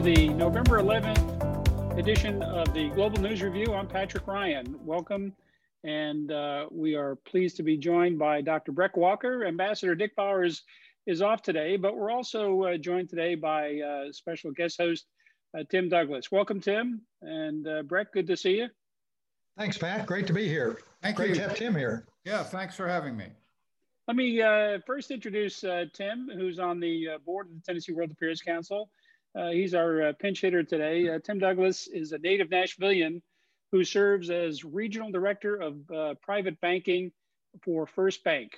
to the November 11th edition of the Global News Review. I'm Patrick Ryan. Welcome. And uh, we are pleased to be joined by Dr. Breck Walker. Ambassador Dick Bowers is off today, but we're also uh, joined today by uh, special guest host uh, Tim Douglas. Welcome, Tim. And uh, Breck, good to see you. Thanks, Pat. Great to be here. Thank Great you. to have Tim here. Yeah, thanks for having me. Let me uh, first introduce uh, Tim, who's on the uh, board of the Tennessee World Affairs Council. Uh, he's our uh, pinch hitter today. Uh, Tim Douglas is a native Nashvillian who serves as regional director of private banking for First Bank.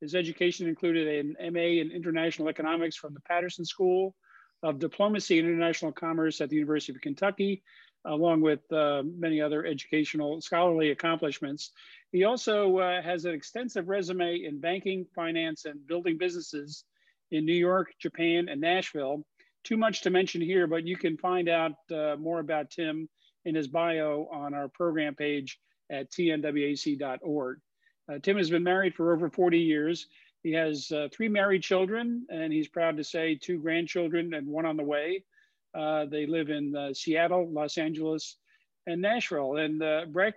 His education included an MA in international economics from the Patterson School of Diplomacy and International Commerce at the University of Kentucky, along with many other educational scholarly accomplishments. He also uh, has an extensive resume in banking, finance, and building businesses in New York, Japan, and Nashville. Too much to mention here, but you can find out uh, more about Tim in his bio on our program page at tnwac.org. Uh, Tim has been married for over 40 years. He has uh, three married children, and he's proud to say two grandchildren and one on the way. Uh, they live in uh, Seattle, Los Angeles, and Nashville. And Breck,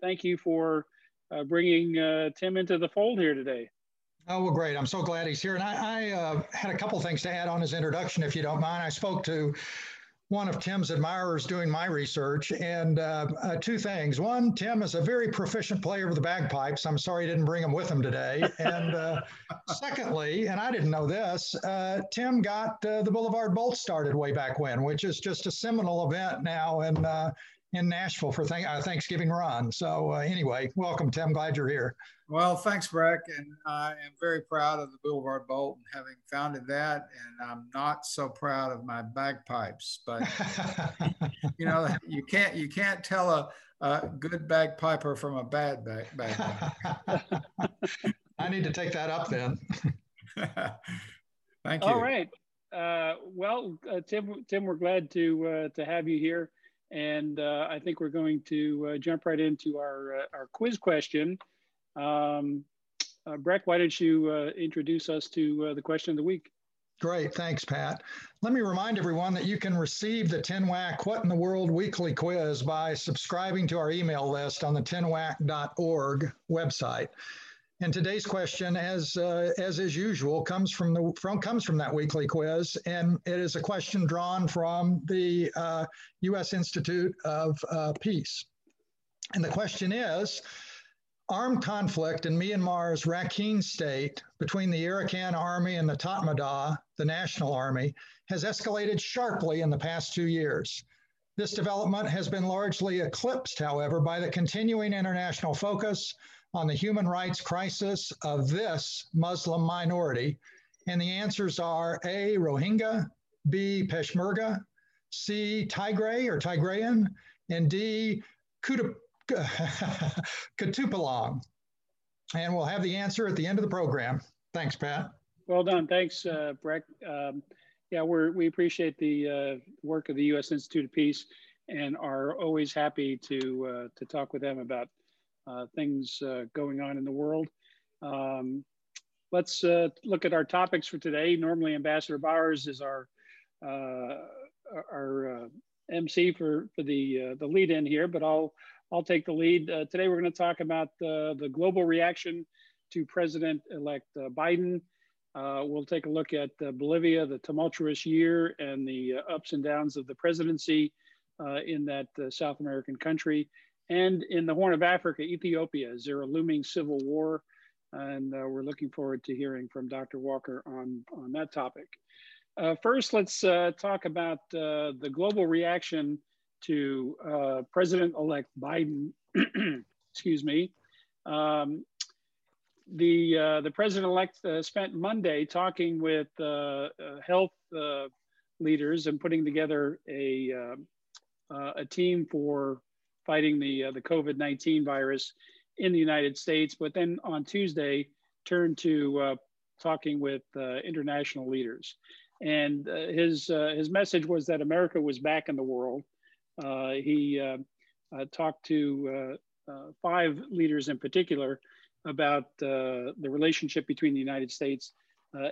thank you for uh, bringing uh, Tim into the fold here today. Oh, well, great. I'm so glad he's here. And I, I uh, had a couple things to add on his introduction, if you don't mind. I spoke to one of Tim's admirers doing my research, and uh, uh, two things. One, Tim is a very proficient player of the bagpipes. I'm sorry he didn't bring him with him today. And uh, secondly, and I didn't know this, Tim got the Boulevard Bolt started way back when, which is just a seminal event now in in Nashville for th- uh, Thanksgiving run. So uh, anyway, welcome, Tim. Glad you're here. Well, thanks, Breck, and I am very proud of the Boulevard Bolt and having founded that. And I'm not so proud of my bagpipes, but you know, you can't you can't tell a, a good bagpiper from a bad bag, bagpiper. I need to take that up then. Thank you. All right. Uh, well, uh, Tim, Tim, we're glad to uh, to have you here. And uh, I think we're going to uh, jump right into our, uh, our quiz question. Um, uh, Breck, why don't you uh, introduce us to the question of the week? Great, thanks, Pat. Let me remind everyone that you can receive the TNWAC What in the World weekly quiz by subscribing to our email list on the tnwac.org website. And today's question, as uh, as is usual, comes from the from comes from that weekly quiz, and it is a question drawn from the uh, U.S. Institute of uh, Peace. And the question is: Armed conflict in Myanmar's Rakhine state between the Arakan army and the Tatmadaw, the National Army, has escalated sharply in the past two years. This development has been largely eclipsed, however, by the continuing international focus on the human rights crisis of this Muslim minority? And the answers are A, Rohingya, B, Peshmerga, C, Tigray or Tigrayan, and D, Kutupalong. And we'll have the answer at the end of the program. Thanks, Pat. Well done. Thanks, uh, Breck. Um, yeah, we we appreciate the uh, work of the U.S. Institute of Peace and are always happy to uh, to talk with them about things uh, going on in the world. Um, let's uh, look at our topics for today. Normally, Ambassador Bowers is our our MC for for the the lead in here, but I'll I'll take the lead. today, we're going to talk about the the global reaction to President-elect Biden. Uh, we'll take a look at uh, Bolivia, the tumultuous year and the uh, ups and downs of the presidency in that South American country. And in the Horn of Africa, Ethiopia, is there a looming civil war? And uh, we're looking forward to hearing from Dr. Walker on, on that topic. Uh, first, let's uh, talk about uh, the global reaction to uh, President-elect Biden. Excuse me. Um, the uh, the president-elect spent Monday talking with health leaders and putting together a a team for fighting the uh, the COVID nineteen virus in the United States, but then on Tuesday turned to uh, talking with uh, international leaders. And uh, his uh, his message was that America was back in the world. He talked to five leaders in particular about the relationship between the United States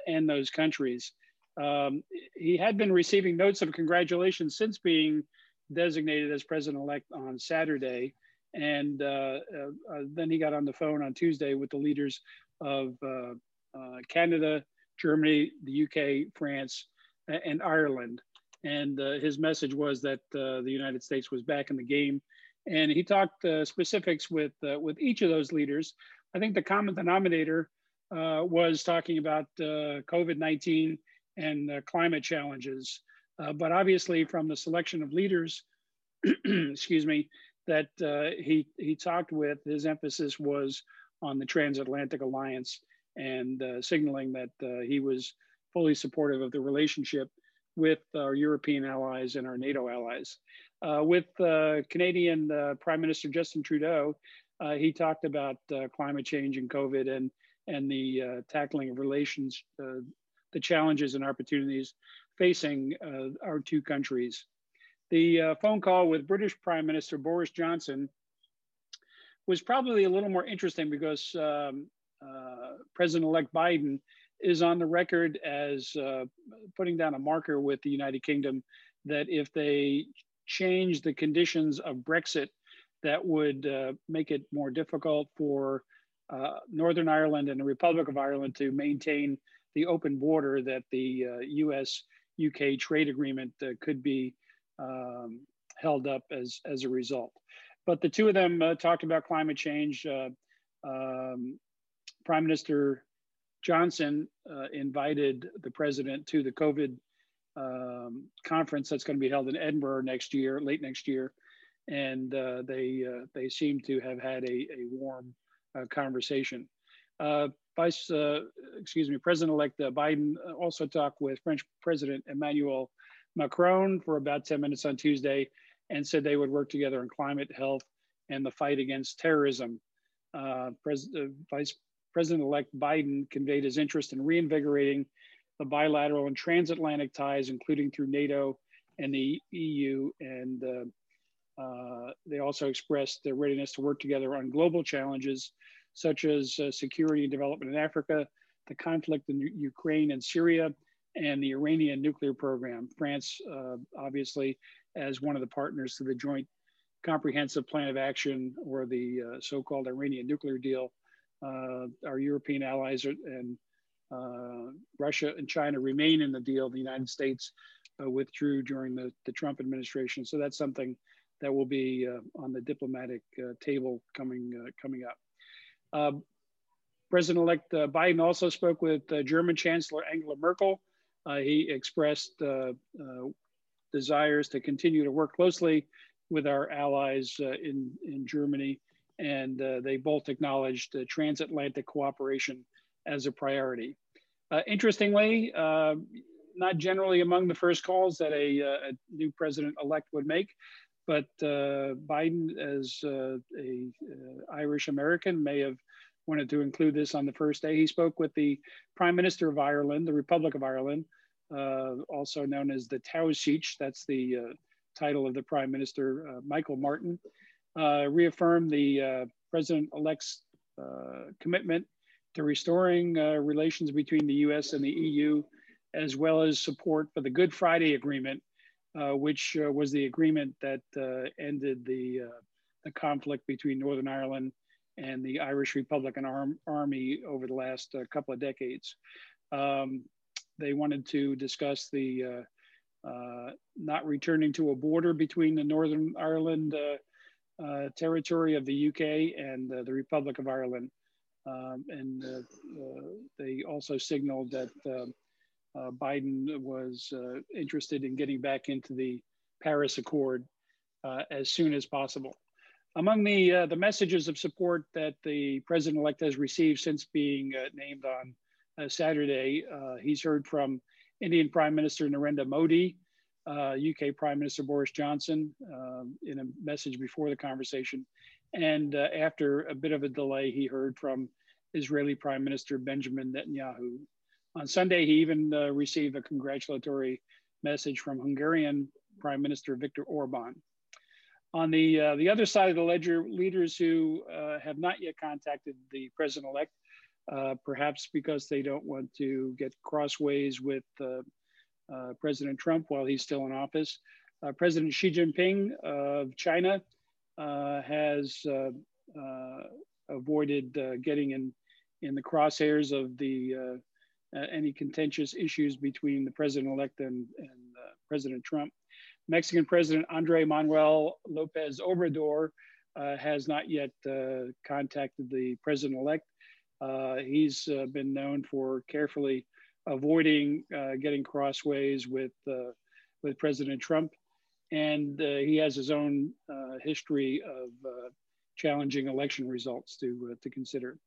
and those countries. Um, he had been receiving notes of congratulations since being designated as president-elect on Saturday. And uh, uh, uh then he got on the phone on Tuesday with the leaders of uh, uh, Canada, Germany, the UK, France, and Ireland. And his message was that the United States was back in the game. And he talked specifics with, with each of those leaders. I think the common denominator was talking about COVID 19 and climate challenges. Uh, but obviously, from the selection of leaders, excuse me, that uh, he he talked with, his emphasis was on the transatlantic alliance and uh, signaling that uh, he was fully supportive of the relationship with our European allies and our NATO allies. Uh, with uh, Canadian Prime Minister Justin Trudeau, he talked about climate change and COVID and and the tackling of relations the challenges and opportunities facing uh, our two countries. The uh, phone call with British Prime Minister Boris Johnson was probably a little more interesting because um, uh, President-elect Biden is on the record as uh, putting down a marker with the United Kingdom that if they change the conditions of Brexit, that would uh, make it more difficult for uh, Northern Ireland and the Republic of Ireland to maintain the open border that the uh, US UK trade agreement uh, could be um, held up as, as a result. But the two of them uh, talked about climate change. Uh, um, Prime Minister Johnson uh, invited the president to the COVID um, conference that's going to be held in Edinburgh next year, late next year. And uh, they, they seem to have had a, a warm conversation. Vice, uh, excuse me, President-elect uh, Biden uh, also talked with French President Emmanuel Macron for about 10 minutes on Tuesday and said they would work together on climate, health, and the fight against terrorism. Uh, Pres uh, Vice President-elect Biden conveyed his interest in reinvigorating the bilateral and transatlantic ties, including through NATO and the EU. And uh, uh, they also expressed their readiness to work together on global challenges such as uh, security and development in Africa, the conflict in U Ukraine and Syria, and the Iranian nuclear program. France, uh, obviously, as one of the partners to the Joint Comprehensive Plan of Action or the uh, so called Iranian nuclear deal. Uh, our European allies are, and uh, Russia and China remain in the deal. The United States uh, withdrew during the, the Trump administration. So that's something that will be on the diplomatic table coming, coming up. Uh, President-elect uh, Biden also spoke with uh, German Chancellor Angela Merkel. Uh, he expressed uh, desires to continue to work closely with our allies in, in Germany, and they both acknowledged transatlantic cooperation as a priority. interestingly, not generally among the first calls that a, a new president-elect would make, but uh, Biden, as uh, a uh, Irish American, may have wanted to include this on the first day. He spoke with the Prime Minister of Ireland, the Republic of Ireland, uh, also known as the Taoiseach. That's the uh, title of the Prime Minister, uh, Michael Martin, reaffirmed the President-elect's commitment to restoring relations between the U.S. and the EU, as well as support for the Good Friday Agreement, uh, which uh, was the agreement that uh, ended the, the conflict between Northern Ireland and the Irish Republican Arm Army over the last couple of decades. Um, they wanted to discuss the uh, not returning to a border between the Northern Ireland uh, uh, territory of the UK and the Republic of Ireland. Um, and they also signaled that um, uh, Biden was uh, interested in getting back into the Paris Accord uh, as soon as possible. Among the, uh, the messages of support that the president-elect has received since being uh, named on uh, Saturday, he's heard from Indian Prime Minister Narendra Modi, UK Prime Minister Boris Johnson um, in a message before the conversation. And after a bit of a delay, he heard from Israeli Prime Minister Benjamin Netanyahu. On Sunday, he even uh, received a congratulatory message from Hungarian Prime Minister Viktor Orban. On the, uh, the other side of the ledger, leaders who uh, have not yet contacted the president-elect, uh, perhaps because they don't want to get crossways with uh, uh, President Trump while he's still in office. Uh, President Xi Jinping of China has avoided getting in, in the crosshairs of the any contentious issues between the president-elect and, and President Trump. Mexican President Andre Manuel Lopez Obrador uh, has not yet uh, contacted the president-elect. Uh, he's been known for carefully avoiding getting crossways with with President Trump, and he has his own history of challenging election results to to consider.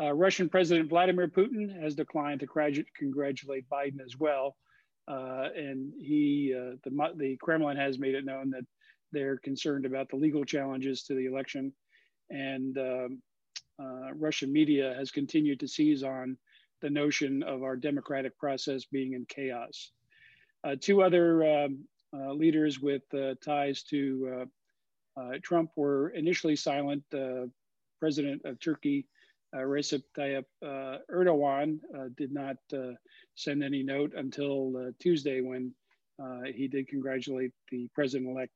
Uh, Russian President Vladimir Putin has declined to congratulate Biden as well. Uh, and he, uh, the, the Kremlin has made it known that they're concerned about the legal challenges to the election. And um, uh, Russian media has continued to seize on the notion of our democratic process being in chaos. Uh, two other um, uh, leaders with uh, ties to Trump were initially silent. President of Turkey, Recep Tayyip Erdogan, did not send any note until Tuesday when he did congratulate the president-elect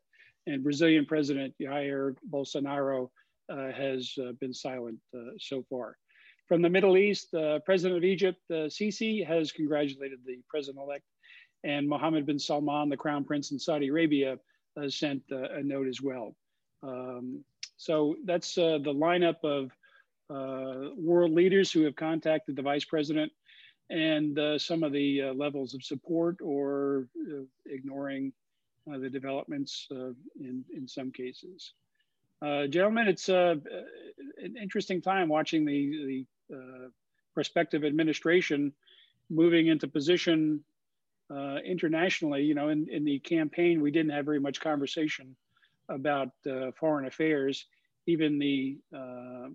and Brazilian President Jair Bolsonaro uh, has uh, been silent uh, so far. From the Middle East, uh, President of Egypt, uh, Sisi, has congratulated the president-elect, and Mohammed bin Salman, the Crown Prince in Saudi Arabia, has sent a note as well. Um, so that's the lineup of world leaders who have contacted the vice president and uh, some of the uh, levels of support or uh, ignoring uh, the developments uh, in, in some cases. Uh, gentlemen, it's an interesting time watching the, the prospective administration moving into position uh, internationally, you know, in, in the campaign, we didn't have very much conversation about uh, foreign affairs. Even the uh,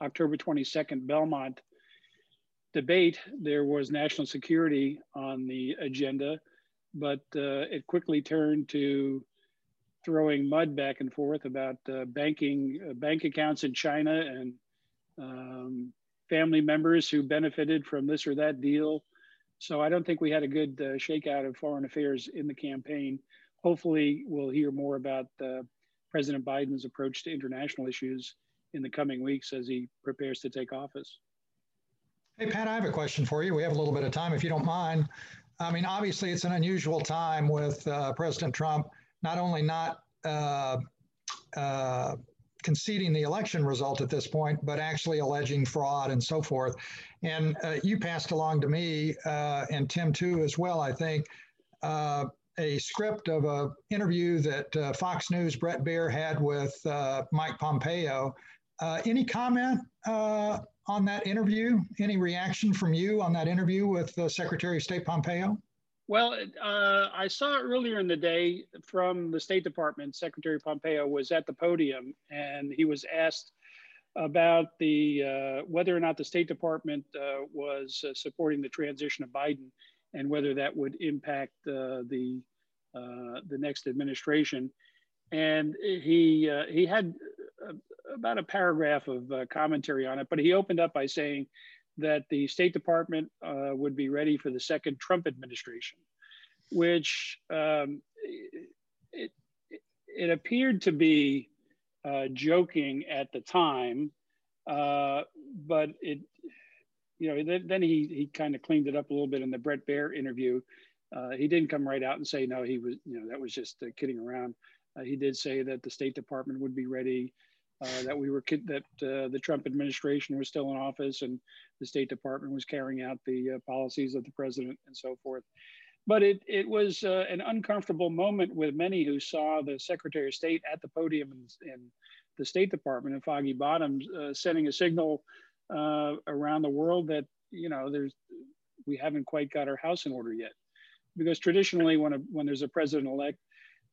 October 22nd Belmont debate, there was national security on the agenda but uh, it quickly turned to throwing mud back and forth about uh, banking uh, bank accounts in China and um, family members who benefited from this or that deal. So I don't think we had a good uh, shakeout of foreign affairs in the campaign. Hopefully, we'll hear more about uh, President Biden's approach to international issues in the coming weeks as he prepares to take office. Hey, Pat, I have a question for you. We have a little bit of time, if you don't mind. I mean, obviously, it's an unusual time with uh, President Trump not only not uh, uh, conceding the election result at this point, but actually alleging fraud and so forth. And uh, you passed along to me, uh, and Tim too, as well, I think, uh, a script of an interview that Fox News Brett Baier had with Mike Pompeo. Any comment on that interview? Any reaction from you on that interview with uh, Secretary of State Pompeo? Well, uh, I saw earlier in the day from the State Department, Secretary Pompeo was at the podium and he was asked about the uh, whether or not the State Department uh, was uh, supporting the transition of Biden and whether that would impact uh, the the next administration. And he he had about a paragraph of uh, commentary on it, but he opened up by saying that the State Department uh, would be ready for the second Trump administration, which um, it, it, appeared to be uh, joking at the time, uh, but it, you know, then, he, he kind of cleaned it up a little bit in the Brett Baier interview. Uh, he didn't come right out and say, no, he was, you know, that was just uh, kidding around. he did say that the State Department would be ready uh, that we were that uh, the Trump administration was still in office and the State Department was carrying out the uh, policies of the president and so forth. But it it was uh, an uncomfortable moment with many who saw the Secretary of State at the podium in, in the State Department and Foggy Bottoms uh, sending a signal uh, around the world that you know there's we haven't quite got our house in order yet because traditionally when a, when there's a president elect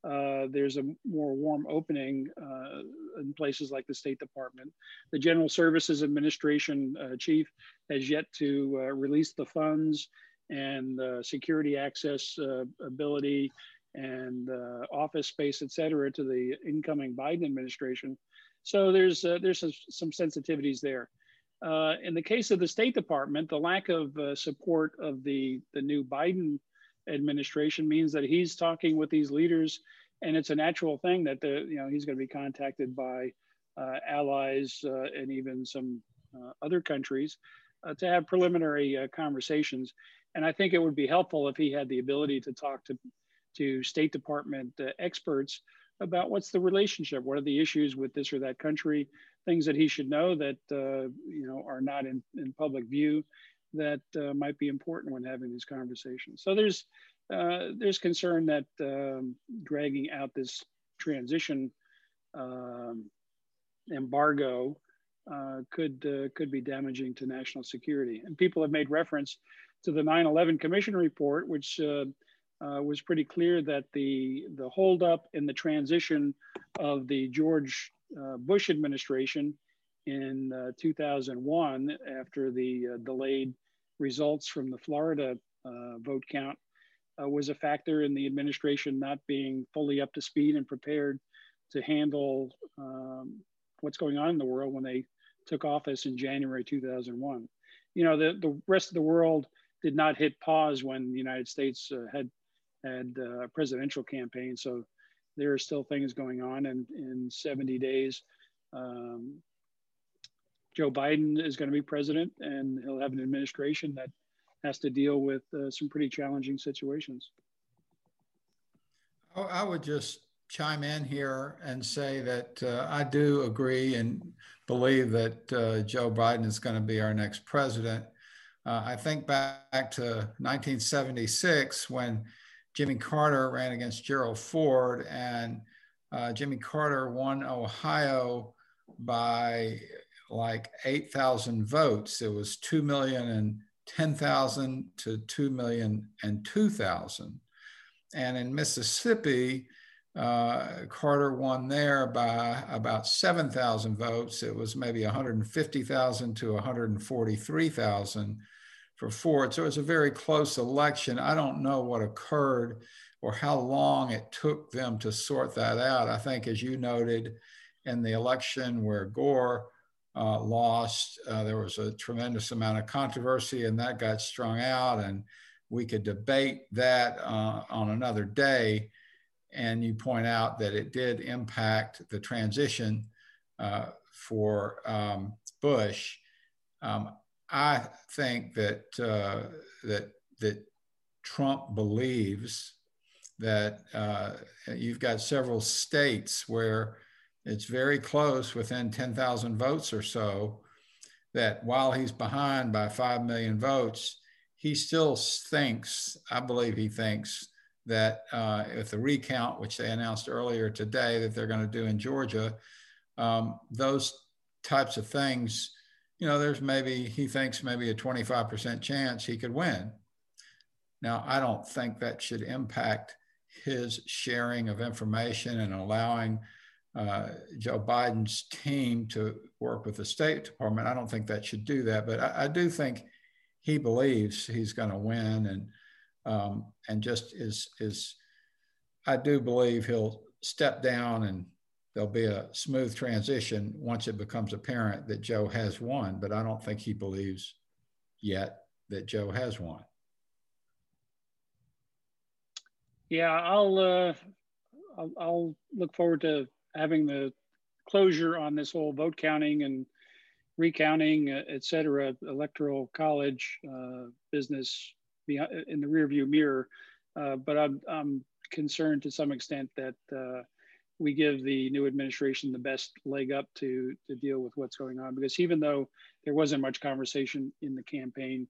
uh, there's a more warm opening uh, in places like the State Department. The General Services Administration uh, chief has yet to uh, release the funds and security access uh, ability and office space, et cetera, to the incoming Biden administration. So there's there's some, some, sensitivities there. in the case of the State Department, the lack of support of the the new Biden administration means that he's talking with these leaders, and it's a natural thing that the you know he's going to be contacted by uh, allies uh, and even some uh, other countries uh, to have preliminary uh, conversations. And I think it would be helpful if he had the ability to talk to to State Department experts about what's the relationship, what are the issues with this or that country, things that he should know that you know are not in, in public view that uh, might be important when having these conversations. So there's uh, there's concern that um, dragging out this transition um, embargo uh, could uh, could be damaging to national security. And people have made reference to the 9/11 Commission report, which uh, uh, was pretty clear that the the holdup in the transition of the George Bush administration in uh, 2001 after the uh, delayed results from the Florida uh, vote count uh, was a factor in the administration not being fully up to speed and prepared to handle um, what's going on in the world when they took office in January 2001. You know, the, the rest of the world did not hit pause when the United States uh, had had a presidential campaign. So there are still things going on, and in 70 days, um, Joe Biden is going to be president, and he'll have an administration that has to deal with uh, some pretty challenging situations. I would just chime in here and say that uh, I do agree and believe that uh, Joe Biden is going to be our next president. Uh, I think back to 1976 when Jimmy Carter ran against Gerald Ford, and uh, Jimmy Carter won Ohio by like 8,000 votes. It was 2 million and 10,000 to 2 million and 2,000. And in Mississippi, uh, Carter won there by about 7,000 votes. It was maybe 150,000 to 143,000 for Ford. So it was a very close election. I don't know what occurred or how long it took them to sort that out. I think, as you noted, in the election where Gore uh, lost. Uh, there was a tremendous amount of controversy, and that got strung out. And we could debate that uh, on another day. And you point out that it did impact the transition uh, for um, Bush. Um, I think that uh, that that Trump believes that uh, you've got several states where it's very close within 10,000 votes or so that while he's behind by 5 million votes, he still thinks, I believe he thinks, that uh, if the recount, which they announced earlier today that they're going to do in Georgia, um, those types of things, you know, there's maybe, he thinks maybe a 25% chance he could win. Now, I don't think that should impact his sharing of information and allowing uh, Joe Biden's team to work with the State Department. I don't think that should do that, but I, I do think he believes he's going to win, and um, and just is is I do believe he'll step down and there'll be a smooth transition once it becomes apparent that Joe has won. But I don't think he believes yet that Joe has won. Yeah, I'll uh, I'll, I'll look forward to having the closure on this whole vote counting and recounting, uh, et cetera, electoral college uh, business in the rearview mirror. Uh, but I'm, I'm concerned to some extent that uh, we give the new administration the best leg up to, to deal with what's going on. Because even though there wasn't much conversation in the campaign,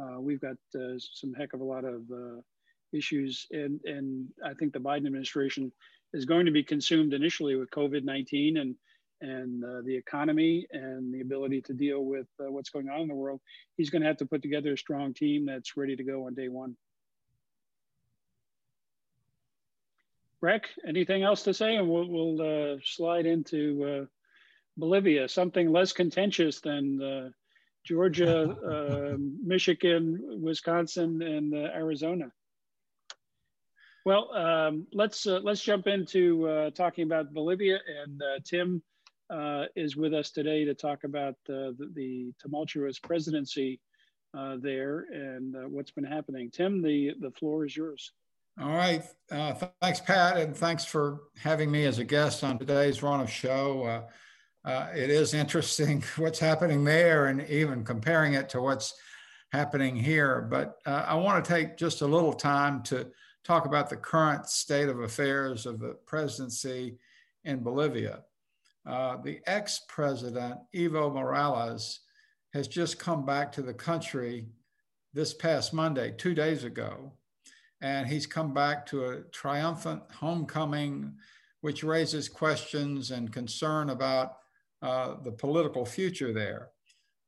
uh, we've got uh, some heck of a lot of issues. And, and I think the Biden administration is going to be consumed initially with COVID-19 and and uh, the economy and the ability to deal with uh, what's going on in the world, he's going to have to put together a strong team that's ready to go on day one. Breck, anything else to say? And we'll, we'll uh, slide into uh, Bolivia, something less contentious than uh, Georgia, uh, Michigan, Wisconsin, and Arizona. Well, um, let's uh, let's jump into uh, talking about Bolivia, and uh, Tim uh, is with us today to talk about the, the, tumultuous presidency uh, there and uh, what's been happening. Tim, the, the floor is yours. All right. Uh, thanks, Pat, and thanks for having me as a guest on today's run of show. Uh, uh, it is interesting what's happening there and even comparing it to what's happening here. But uh, I want to take just a little time to talk about the current state of affairs of the presidency in Bolivia. Uh, the ex president, Evo Morales, has just come back to the country this past Monday, two days ago. And he's come back to a triumphant homecoming, which raises questions and concern about uh, the political future there.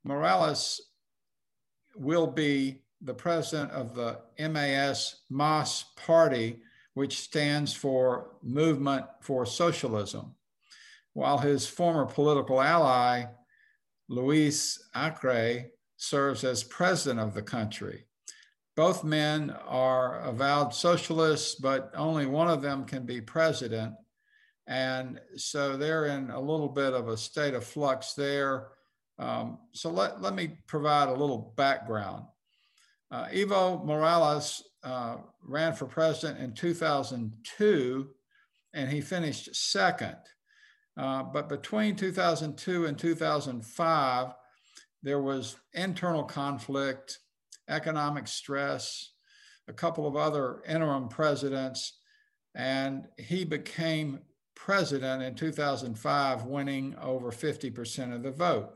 Morales will be the president of the MAS MAS party, which stands for Movement for Socialism, while his former political ally, Luis Acre, serves as president of the country. Both men are avowed socialists, but only one of them can be president. And so they're in a little bit of a state of flux there. Um, so let, let me provide a little background. Uh, Evo Morales uh, ran for president in 2002 and he finished second. Uh, but between 2002 and 2005, there was internal conflict, economic stress, a couple of other interim presidents, and he became president in 2005, winning over 50% of the vote.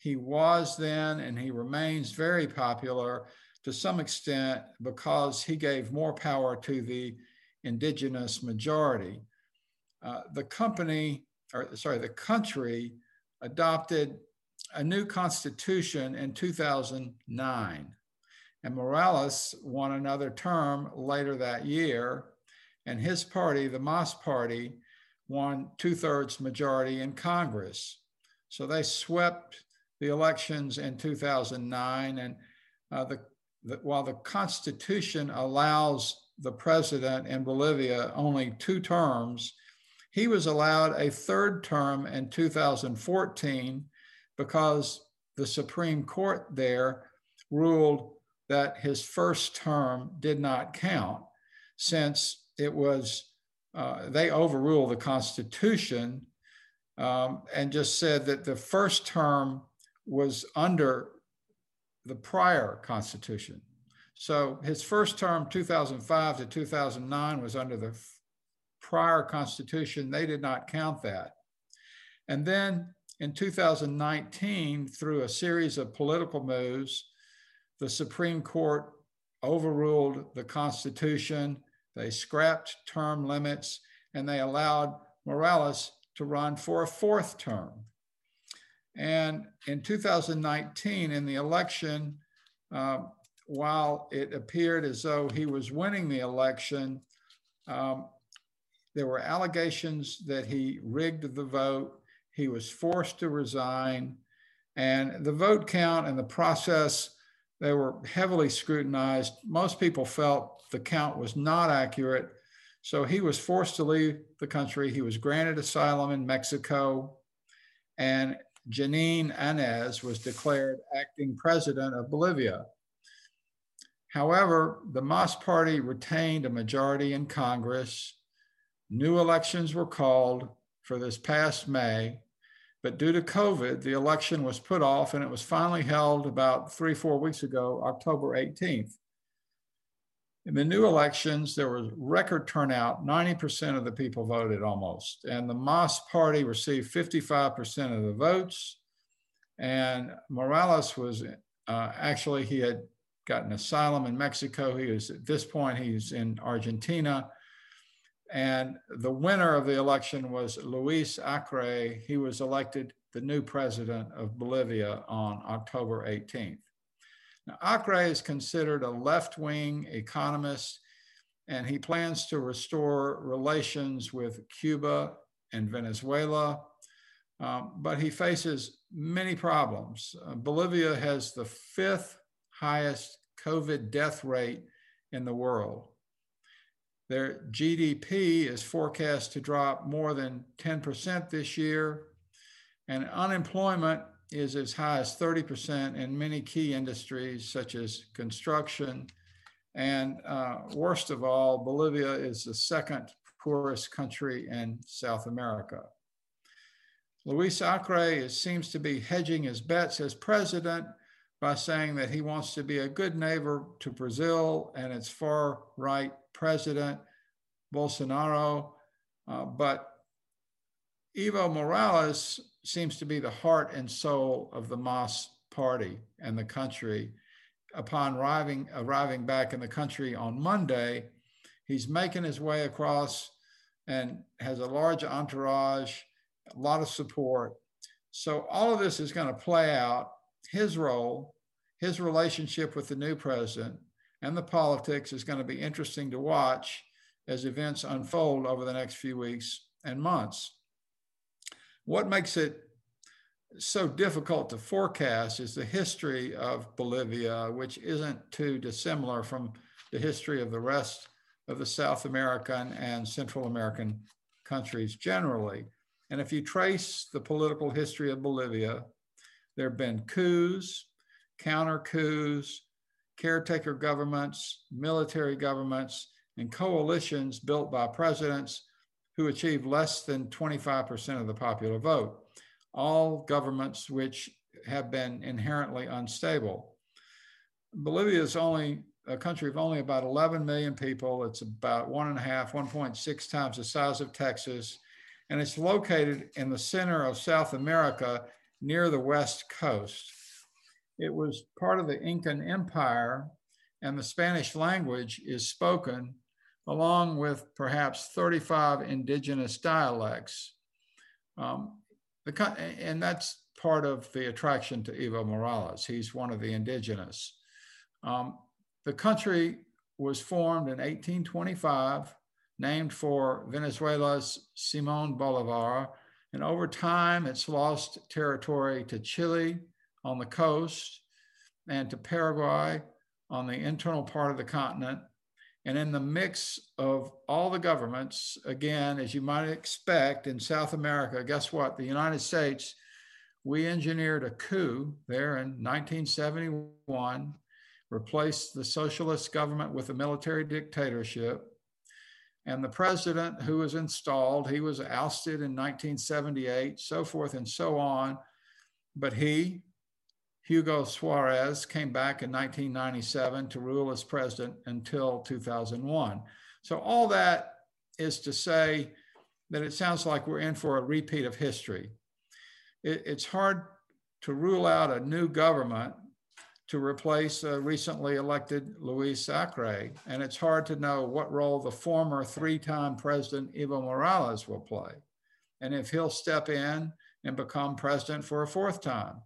He was then and he remains very popular to some extent because he gave more power to the indigenous majority. Uh, the company or sorry, the country adopted a new constitution in 2009. And Morales won another term later that year, and his party, the MAS party, won two thirds majority in Congress. So they swept the elections in 2009. And uh, the, the, while the Constitution allows the president in Bolivia only two terms, he was allowed a third term in 2014 because the Supreme Court there ruled that his first term did not count since it was, uh, they overruled the Constitution um, and just said that the first term was under the prior Constitution. So his first term, 2005 to 2009, was under the prior constitution, they did not count that. And then in 2019, through a series of political moves, the Supreme Court overruled the Constitution. They scrapped term limits and they allowed Morales to run for a fourth term. And in 2019, in the election, uh, while it appeared as though he was winning the election, um, there were allegations that he rigged the vote. He was forced to resign. And the vote count and the process, they were heavily scrutinized. Most people felt the count was not accurate. So he was forced to leave the country. He was granted asylum in Mexico. And Jeanine Áñez was declared acting president of Bolivia. However, the MAS party retained a majority in Congress New elections were called for this past May, but due to COVID, the election was put off and it was finally held about three, four weeks ago, October 18th. In the new elections, there was record turnout. 90% of the people voted almost. And the MAS party received 55% of the votes. And Morales was uh, actually, he had gotten asylum in Mexico. He was at this point, he's in Argentina. And the winner of the election was Luis Arce. He was elected the new president of Bolivia on October 18th. Now, Arce is considered a left wing economist, and he plans to restore relations with Cuba and Venezuela. Um, but he faces many problems. Uh, Bolivia has the fifth highest COVID death rate in the world. Their GDP is forecast to drop more than 10% this year, and unemployment is as high as 30% in many key industries such as construction. And uh, worst of all, Bolivia is the second poorest country in South America. Luis Acre is, seems to be hedging his bets as president by saying that he wants to be a good neighbor to Brazil and its far right president, Bolsonaro. Uh, but Evo Morales seems to be the heart and soul of the MAS party and the country. Upon arriving, arriving back in the country on Monday, he's making his way across and has a large entourage, a lot of support. So all of this is going to play out his role, his relationship with the new president, and the politics is going to be interesting to watch as events unfold over the next few weeks and months. What makes it so difficult to forecast is the history of Bolivia, which isn't too dissimilar from the history of the rest of the South American and Central American countries generally. And if you trace the political history of Bolivia, there have been coups, counter coups, caretaker governments, military governments, and coalitions built by presidents who achieved less than 25% of the popular vote, all governments which have been inherently unstable. Bolivia is only a country of only about 11 million people. It's about one and a half, 1.6 times the size of Texas, and it's located in the center of South America near the west coast. It was part of the Incan Empire, and the Spanish language is spoken along with perhaps 35 indigenous dialects. Um, the, and that's part of the attraction to Evo Morales. He's one of the indigenous. Um, the country was formed in 1825, named for Venezuela's Simon Bolivar, and over time it's lost territory to Chile, on the coast and to Paraguay on the internal part of the continent. And in the mix of all the governments, again, as you might expect in South America, guess what? The United States, we engineered a coup there in 1971, replaced the socialist government with a military dictatorship. And the president who was installed, he was ousted in 1978, so forth and so on. But he, Hugo Suarez came back in 1997 to rule as president until 2001. So, all that is to say that it sounds like we're in for a repeat of history. It, it's hard to rule out a new government to replace a recently elected Luis Acre, and it's hard to know what role the former three time president Evo Morales will play, and if he'll step in and become president for a fourth time.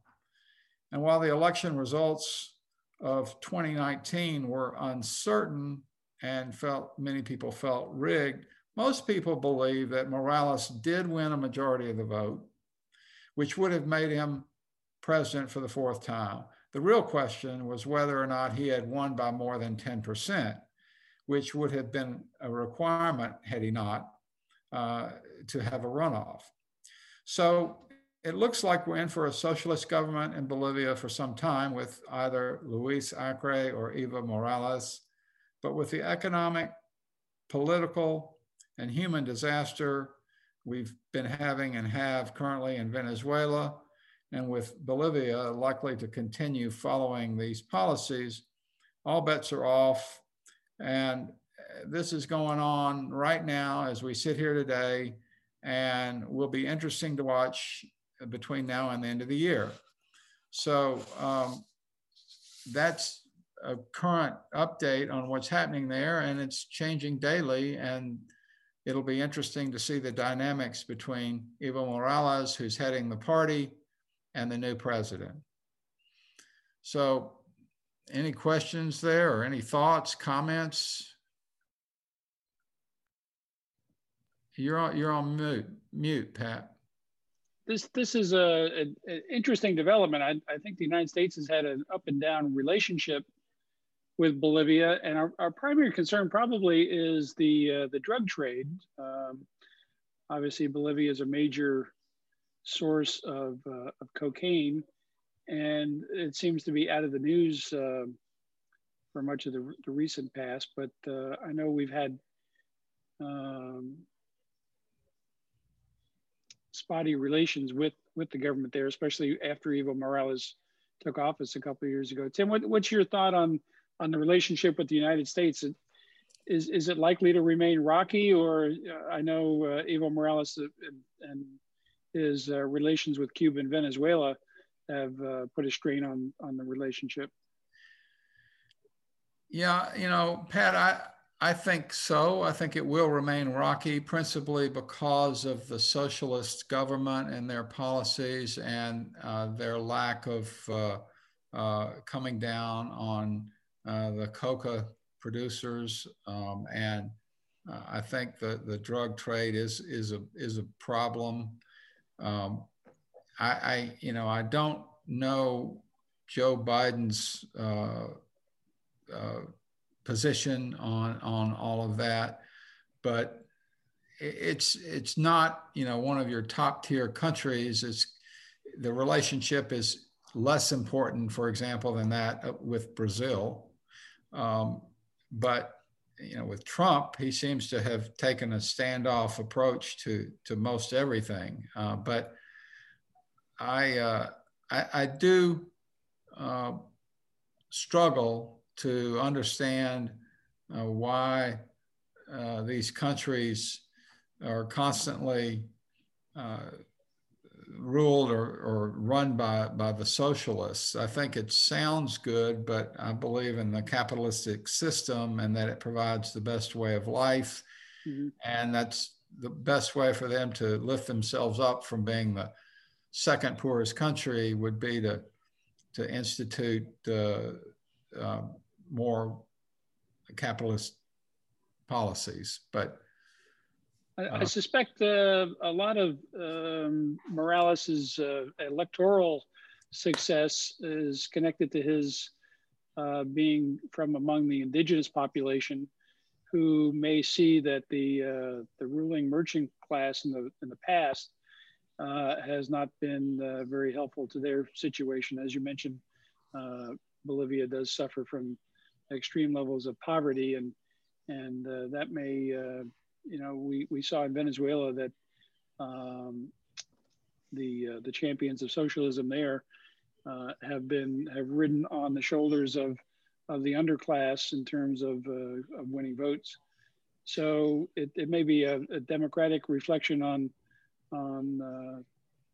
And while the election results of 2019 were uncertain and felt many people felt rigged, most people believe that Morales did win a majority of the vote, which would have made him president for the fourth time. The real question was whether or not he had won by more than 10%, which would have been a requirement had he not uh, to have a runoff. So it looks like we're in for a socialist government in Bolivia for some time with either Luis Acre or Evo Morales. But with the economic, political, and human disaster we've been having and have currently in Venezuela, and with Bolivia likely to continue following these policies, all bets are off. And this is going on right now as we sit here today, and will be interesting to watch between now and the end of the year. So um, that's a current update on what's happening there, and it's changing daily. And it'll be interesting to see the dynamics between Evo Morales, who's heading the party, and the new president. So, any questions there, or any thoughts, comments? You're on, you're on mute, mute, Pat this this is a, an interesting development. I, I, think the United States has had an up and down relationship with Bolivia, and our, our primary concern probably is the uh, the drug trade. Um, obviously, Bolivia is a major source of, uh, of cocaine. And it seems to be out of the news uh, for much of the, the recent past. But uh, I know we've had um, spotty relations with, with the government there, especially after Evo Morales took office a couple of years ago. Tim, what, what's your thought on, on the relationship with the United States? Is, is it likely to remain rocky, or uh, I know uh, Evo Morales and, his uh, relations with Cuba and Venezuela have uh, put a strain on on the relationship. Yeah, you know, Pat, I I think so. I think it will remain rocky, principally because of the socialist government and their policies and uh, their lack of uh, uh, coming down on uh, the coca producers um, and uh, I think the, the drug trade is is a is a problem um, I, I, you know, I don't know Joe Biden's uh, position on on all of that, but it's it's not you know one of your top tier countries. It's the relationship is less important, for example, than that uh, with Brazil. Um, but you know, with Trump, he seems to have taken a standoff approach to to most everything. Uh, but I, uh, I, I do uh, struggle to understand uh, why uh, these countries are constantly uh, ruled or, or run by, by the socialists. I think it sounds good, but I believe in the capitalistic system and that it provides the best way of life. Mm-hmm. And that's the best way for them to lift themselves up from being the second poorest country would be to, to institute uh, more capitalist policies. But I, I uh, suspect uh, a lot of um, Morales's uh, electoral success is connected to his uh, being from among the indigenous population, who may see that the uh, the ruling merchant class in the in the past uh, has not been very helpful to their situation. As you mentioned, Bolivia does suffer from extreme levels of poverty, and and that may you know, we, we saw in Venezuela that um, the uh, the champions of socialism there uh, have been have ridden on the shoulders of of the underclass in terms of uh, of winning votes. So it, it may be a, a democratic reflection on on uh,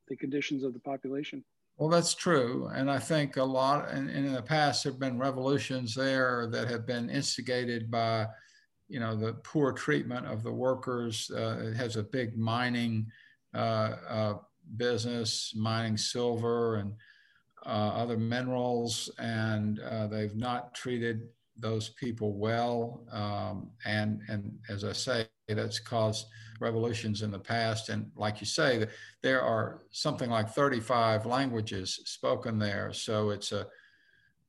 the conditions of the population. Well, that's true, and I think a lot. And, and in the past, there have been revolutions there that have been instigated by you know, the poor treatment of the workers. Uh, it has a big mining uh, uh, business, mining silver and uh, other minerals, and uh, they've not treated those people well. Um, and, and as I say, that's caused revolutions in the past. And like you say, there are something like 35 languages spoken there. So it's a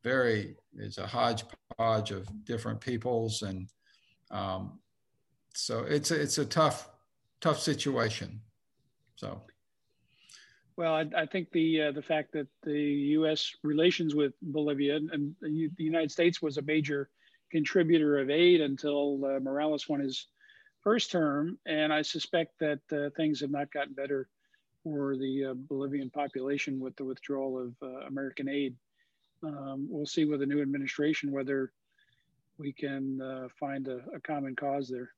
very, it's a hodgepodge of different peoples and um, so it's a, it's a tough tough situation. So. Well, I, I think the uh, the fact that the U.S. relations with Bolivia and the, United States was a major contributor of aid until uh, Morales won his first term, and I suspect that uh, things have not gotten better for the uh, Bolivian population with the withdrawal of uh, American aid. Um, we'll see with the new administration whether we can uh, find a, a, common cause there.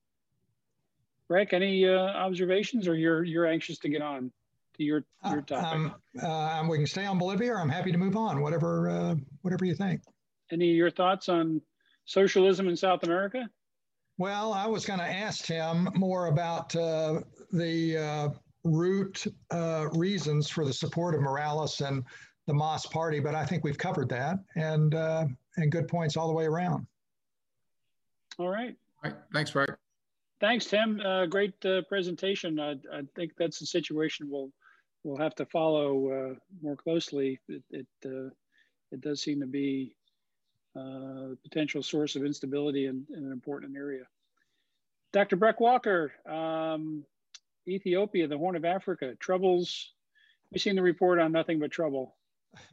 Rick, any uh, observations, or you're you're anxious to get on to your your uh, topic? Um, uh, we can stay on Bolivia, or I'm happy to move on. Whatever uh, whatever you think. Any of your thoughts on socialism in South America? Well, I was going to ask him more about uh, the root reasons for the support of Morales and the MAS party, but I think we've covered that, and and good points all the way around. All right. All right. Thanks, Bart. Thanks, Tim. Uh, great uh, presentation. I, I, think that's the situation we'll we'll have to follow uh, more closely. It it, uh, it, does seem to be uh, a potential source of instability in, in, an important area. Dr. Breck Walker, um, Ethiopia, the Horn of Africa, troubles We've seen the report on nothing but trouble.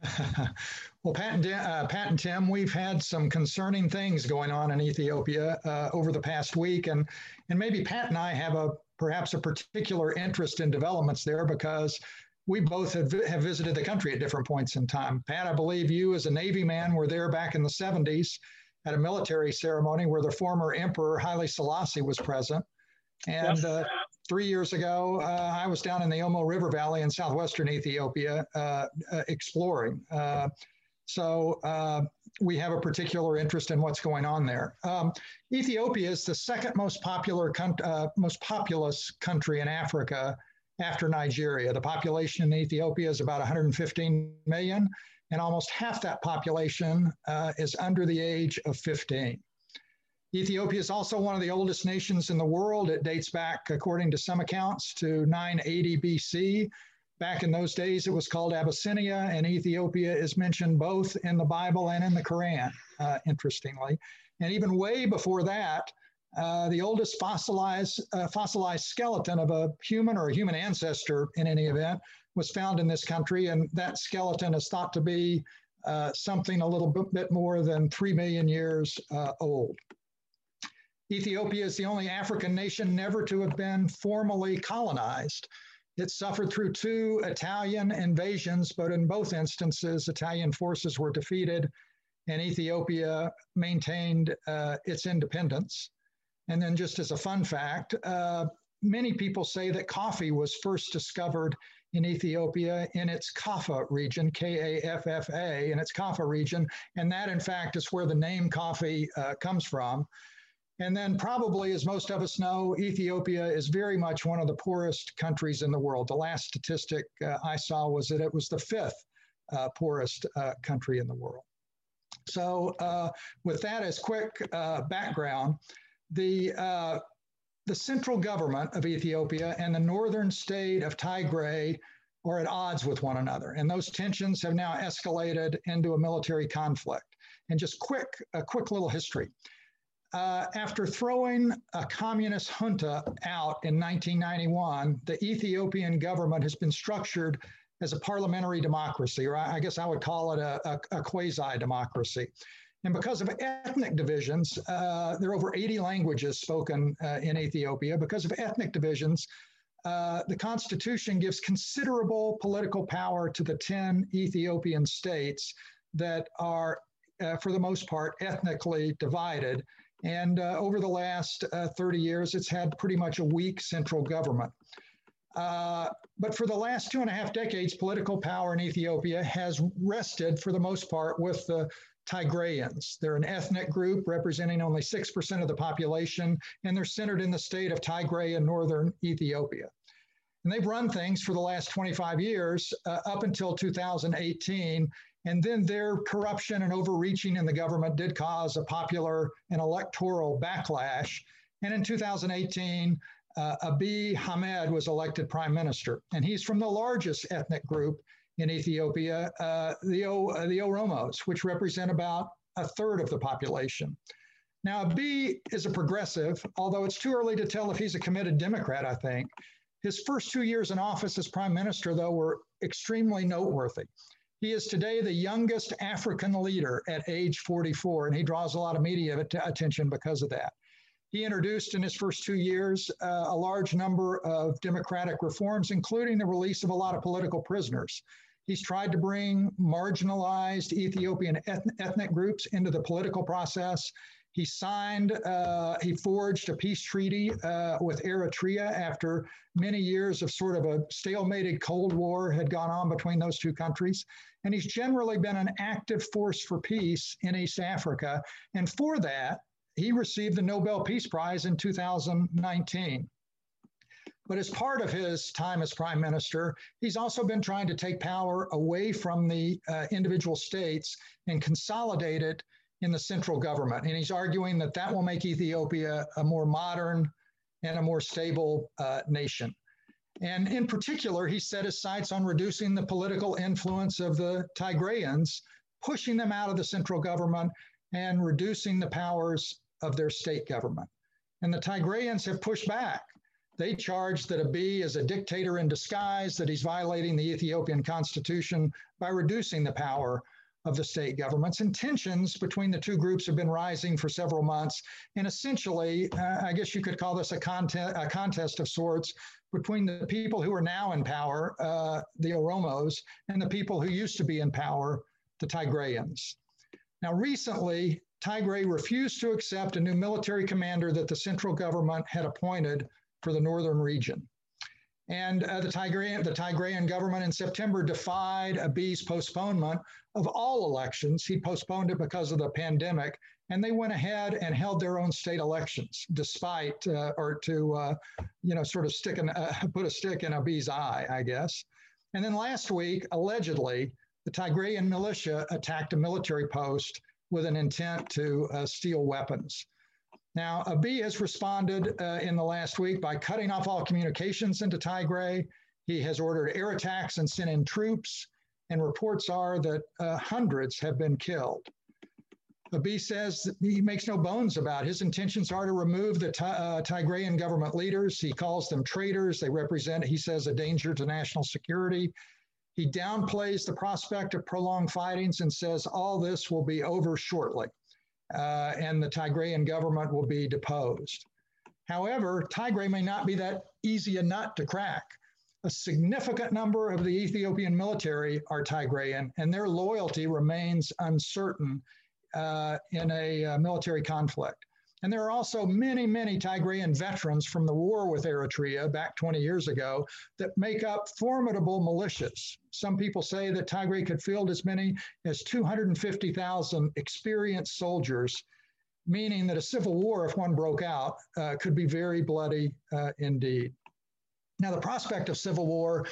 well, Pat and, uh, Pat and, Tim, we've had some concerning things going on in Ethiopia uh, over the past week, and and maybe Pat and I have a perhaps a particular interest in developments there because we both have, have visited the country at different points in time. Pat, I believe you, as a Navy man, were there back in the 70s at a military ceremony where the former Emperor Haile Selassie was present. And uh, three years ago, uh, I was down in the Omo River Valley in southwestern Ethiopia uh, uh exploring. Uh, so uh, we have a particular interest in what's going on there. Um, Ethiopia is the second most popular, most populous country in Africa after Nigeria. The population in Ethiopia is about 115 million, and almost half that population is under the age of 15. Ethiopia is also one of the oldest nations in the world. It dates back, according to some accounts, to 980 BC. Back in those days, it was called Abyssinia, and Ethiopia is mentioned both in the Bible and in the Quran, uh, interestingly. And even way before that, uh, the oldest fossilized, uh, fossilized skeleton of a human or a human ancestor in any event was found in this country, and that skeleton is thought to be uh, something a little bit more than 3 million years uh, old. Ethiopia is the only African nation never to have been formally colonized. It suffered through two Italian invasions, but in both instances, Italian forces were defeated and Ethiopia maintained uh, its independence. And then, just as a fun fact, uh, many people say that coffee was first discovered in Ethiopia in its Kaffa region, K A F F A, in its Kaffa region. And that, in fact, is where the name coffee uh, comes from. And then, probably, as most of us know, Ethiopia is very much one of the poorest countries in the world. The last statistic uh, I saw was that it was the fifth uh, poorest uh, country in the world. So, uh, with that as quick uh, background, the uh, the central government of Ethiopia and the northern state of Tigray are at odds with one another, and those tensions have now escalated into a military conflict. And just quick, a quick little history uh, after throwing a communist junta out in 1991, the Ethiopian government has been structured as a parliamentary democracy, or I guess I would call it a, a, a quasi democracy. And because of ethnic divisions, uh, there are over 80 languages spoken uh, in Ethiopia. Because of ethnic divisions, uh, the constitution gives considerable political power to the 10 Ethiopian states that are, uh, for the most part, ethnically divided. And uh, over the last uh, 30 years, it's had pretty much a weak central government. Uh, but for the last two and a half decades, political power in Ethiopia has rested, for the most part, with the Tigrayans. They're an ethnic group representing only 6% of the population, and they're centered in the state of Tigray in northern Ethiopia. And they've run things for the last 25 years uh, up until 2018 and then their corruption and overreaching in the government did cause a popular and electoral backlash. And in 2018, uh, Abiy Ahmed was elected prime minister. And he's from the largest ethnic group in Ethiopia, uh, the, o, uh, the Oromos, which represent about a third of the population. Now, Abiy is a progressive, although it's too early to tell if he's a committed Democrat, I think. His first two years in office as prime minister, though, were extremely noteworthy. He is today the youngest African leader at age 44, and he draws a lot of media attention because of that. He introduced in his first two years uh, a large number of democratic reforms, including the release of a lot of political prisoners. He's tried to bring marginalized Ethiopian ethnic groups into the political process. He signed, uh, he forged a peace treaty uh, with Eritrea after many years of sort of a stalemated Cold War had gone on between those two countries. And he's generally been an active force for peace in East Africa. And for that, he received the Nobel Peace Prize in 2019. But as part of his time as prime minister, he's also been trying to take power away from the uh, individual states and consolidate it in the central government. And he's arguing that that will make Ethiopia a more modern and a more stable uh, nation. And in particular, he set his sights on reducing the political influence of the Tigrayans, pushing them out of the central government and reducing the powers of their state government. And the Tigrayans have pushed back. They charge that Abiy is a dictator in disguise, that he's violating the Ethiopian constitution by reducing the power of the state governments. And tensions between the two groups have been rising for several months. And essentially, uh, I guess you could call this a, contest, a contest of sorts between the people who are now in power, uh, the Oromos, and the people who used to be in power, the Tigrayans. Now, recently, Tigray refused to accept a new military commander that the central government had appointed for the northern region. And uh, the, Tigrayan, the Tigrayan government in September defied Abiy's postponement of all elections. He postponed it because of the pandemic, and they went ahead and held their own state elections, despite uh, or to uh, you know sort of stick an, uh, put a stick in Abiy's eye, I guess. And then last week, allegedly, the Tigrayan militia attacked a military post with an intent to uh, steal weapons. Now, Abiy has responded uh, in the last week by cutting off all communications into Tigray. He has ordered air attacks and sent in troops, and reports are that uh, hundreds have been killed. Abiy says he makes no bones about his intentions are to remove the uh, Tigrayan government leaders. He calls them traitors. They represent, he says, a danger to national security. He downplays the prospect of prolonged fightings and says all this will be over shortly uh, and the Tigrayan government will be deposed. However, Tigray may not be that easy a nut to crack. A significant number of the Ethiopian military are Tigrayan, and their loyalty remains uncertain uh, in a uh, military conflict. And there are also many, many Tigrayan veterans from the war with Eritrea back 20 years ago that make up formidable militias. Some people say that Tigray could field as many as 250,000 experienced soldiers, meaning that a civil war, if one broke out, uh, could be very bloody uh, indeed. Now, the prospect of civil war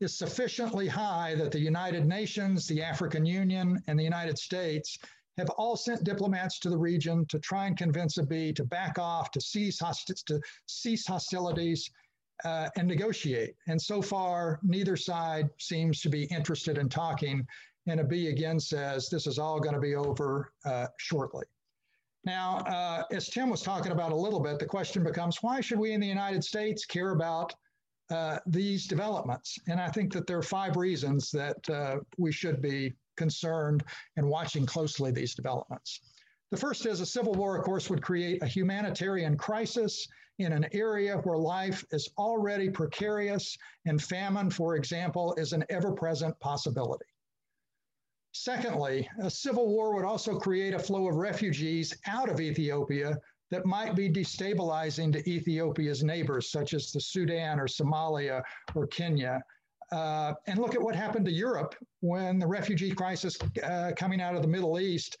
is sufficiently high that the United Nations, the African Union, and the United States have all sent diplomats to the region to try and convince Abiy to back off, to cease, hosti- to cease hostilities, uh, and negotiate. And so far, neither side seems to be interested in talking. And Abiy again says this is all going to be over uh, shortly. Now, uh, as Tim was talking about a little bit, the question becomes why should we in the United States care about uh, these developments? And I think that there are five reasons that uh, we should be concerned and watching closely these developments. The first is a civil war, of course, would create a humanitarian crisis in an area where life is already precarious and famine, for example, is an ever present possibility. Secondly, a civil war would also create a flow of refugees out of Ethiopia that might be destabilizing to Ethiopia's neighbors, such as the Sudan or Somalia or Kenya, uh, and look at what happened to Europe when the refugee crisis uh, coming out of the Middle East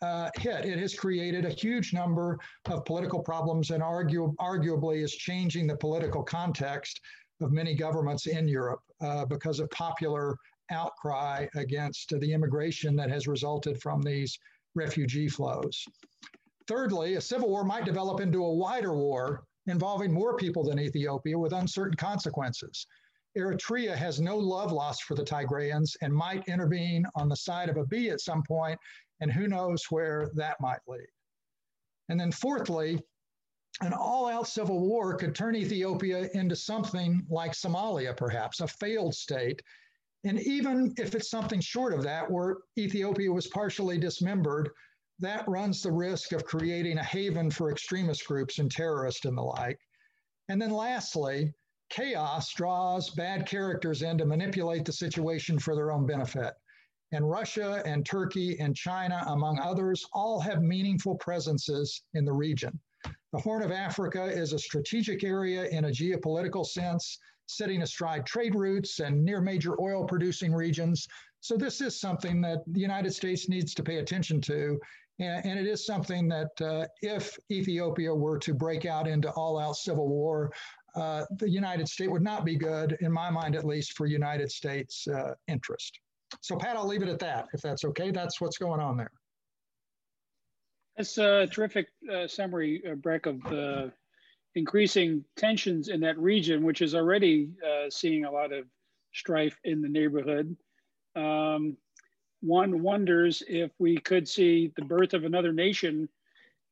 uh, hit. It has created a huge number of political problems and arguably is changing the political context of many governments in Europe uh, because of popular outcry against the immigration that has resulted from these refugee flows. Thirdly, a civil war might develop into a wider war involving more people than Ethiopia with uncertain consequences. Eritrea has no love lost for the Tigrayans and might intervene on the side of Abiy at some point, and who knows where that might lead. And then, fourthly, an all out civil war could turn Ethiopia into something like Somalia, perhaps, a failed state. And even if it's something short of that, where Ethiopia was partially dismembered, that runs the risk of creating a haven for extremist groups and terrorists and the like. And then, lastly, chaos draws bad characters in to manipulate the situation for their own benefit. And Russia and Turkey and China, among others, all have meaningful presences in the region. The Horn of Africa is a strategic area in a geopolitical sense, sitting astride trade routes and near major oil producing regions. So, this is something that the United States needs to pay attention to. And, it is something that, uh, if Ethiopia were to break out into all out civil war, uh, the United States would not be good, in my mind at least, for United States uh, interest. So, Pat, I'll leave it at that, if that's okay. That's what's going on there. That's a terrific uh, summary, uh, Breck, of the increasing tensions in that region, which is already uh, seeing a lot of strife in the neighborhood. Um, one wonders if we could see the birth of another nation.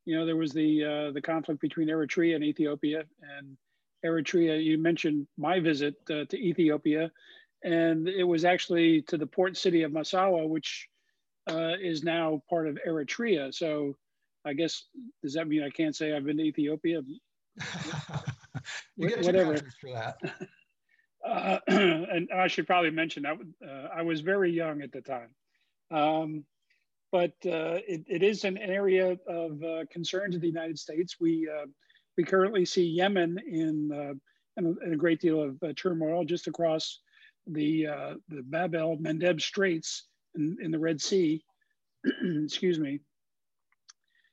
You know, there was the uh, the conflict between Eritrea and Ethiopia, and Eritrea. You mentioned my visit uh, to Ethiopia, and it was actually to the port city of Massawa, which uh, is now part of Eritrea. So I guess does that mean I can't say I've been to Ethiopia? you get whatever for that. Uh, and I should probably mention that uh, I was very young at the time. Um, but uh, it, it is an area of uh, concern to the United States. We uh, we currently see Yemen in, uh, in, a, in, a, great deal of turmoil just across the the Bab el Mandeb Straits in, in the Red Sea. Excuse me.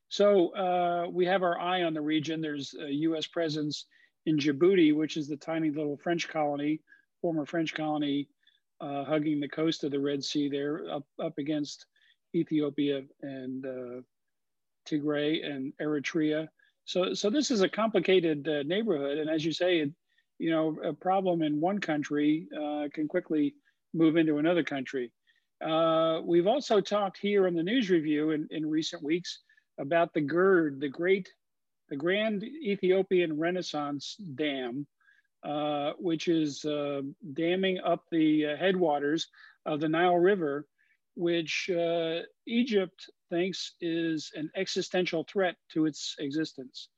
So we have our eye on the region. There's a U.S. presence in Djibouti, which is the tiny little French colony, former French colony, uh, hugging the coast of the Red Sea there, up, up against Ethiopia and uh, Tigray and Eritrea. So, so this is a complicated uh, neighborhood. And as you say, you know, a problem in one country uh, can quickly move into another country. Uh, we've also talked here in the news review in, in recent weeks about the GERD, the Great the Grand Ethiopian Renaissance Dam, uh, which is uh, damming up the uh, headwaters of the Nile River, which Egypt thinks is an existential threat to its existence.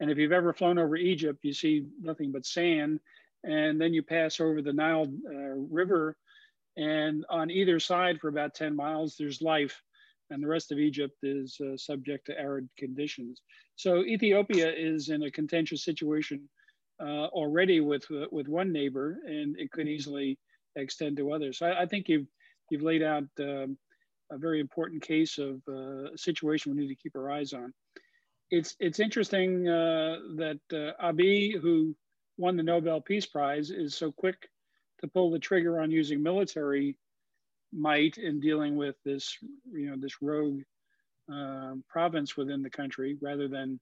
And if you've ever flown over Egypt, you see nothing but sand. And then you pass over the Nile uh, River, and on either side for about 10 miles, there's life and the rest of Egypt is uh, subject to arid conditions. So Ethiopia is in a contentious situation uh, already with uh, with one neighbor, and it could easily extend to others. So I, I think you've you've laid out um, a very important case of uh, a situation we need to keep our eyes on. It's it's interesting uh, that uh, Abiy, who won the Nobel Peace Prize, is so quick to pull the trigger on using military might in dealing with this, you know, this rogue uh, province within the country, rather than,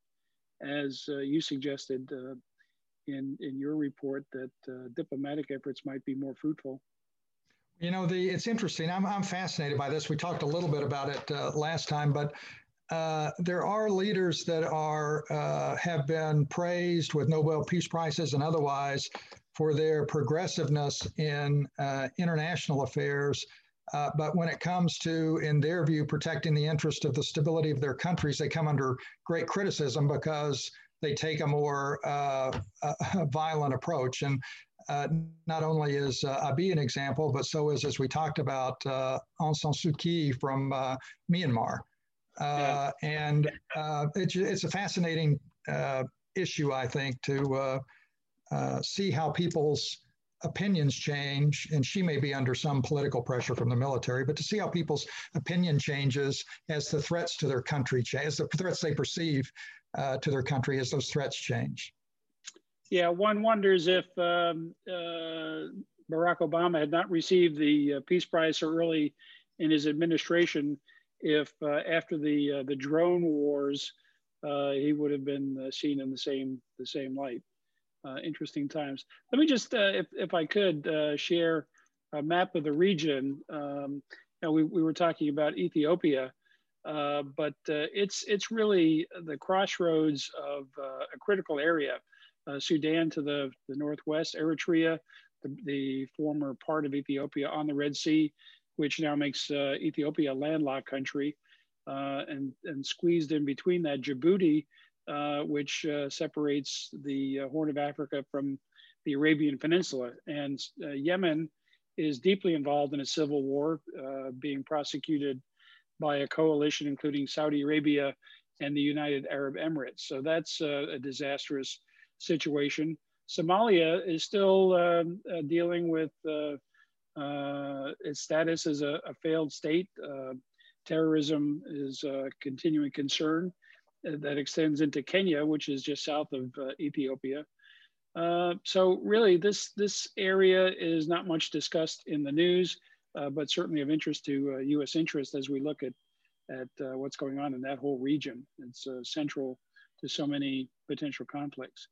as uh, you suggested uh, in in your report, that uh, diplomatic efforts might be more fruitful. You know, the it's interesting. I'm I'm fascinated by this. We talked a little bit about it uh, last time, but. Uh, there are leaders that are have been praised with Nobel Peace Prizes and otherwise for their progressiveness in international affairs uh, but when it comes to, in their view, protecting the interest of the stability of their countries, they come under great criticism because they take a more uh, uh, violent approach. And uh, not only is uh, Abiy an example, but so is, as we talked about, uh, Aung San Suu Kyi from uh, Myanmar. Yeah. And it's, it's a fascinating issue, I think, to see how people's opinions change, and she may be under some political pressure from the military, but to see how people's opinion changes as the threats to their country change, as the threats they perceive uh, to their country as those threats change. Yeah, one wonders if um, uh, Barack Obama had not received the uh, Peace Prize so early in his administration, if uh, after the uh, the drone wars, uh, he would have been seen in the same the same light uh, interesting times. Let me just, uh, if, if I could, uh, share a map of the region. Um, you know, we, we were talking about Ethiopia, uh, but uh, it's, it's really the crossroads of uh, a critical area. Sudan to the, the northwest, Eritrea, the, the, former part of Ethiopia on the Red Sea, which now makes Ethiopia a landlocked country. and, and squeezed in between that, Djibouti, uh, which uh, separates the uh, Horn of Africa from the Arabian Peninsula. And uh, Yemen is deeply involved in a civil war, uh, being prosecuted by a coalition including Saudi Arabia and the United Arab Emirates. So that's a disastrous situation. Somalia is still um, dealing with its status as a, a failed state. terrorism is a continuing concern that extends into Kenya, which is just south of uh, Ethiopia. Uh, so really, this this area is not much discussed in the news, uh, but certainly of interest to U.S. Uh, interest as we look at at uh, what's going on in that whole region. It's uh, central to so many potential conflicts.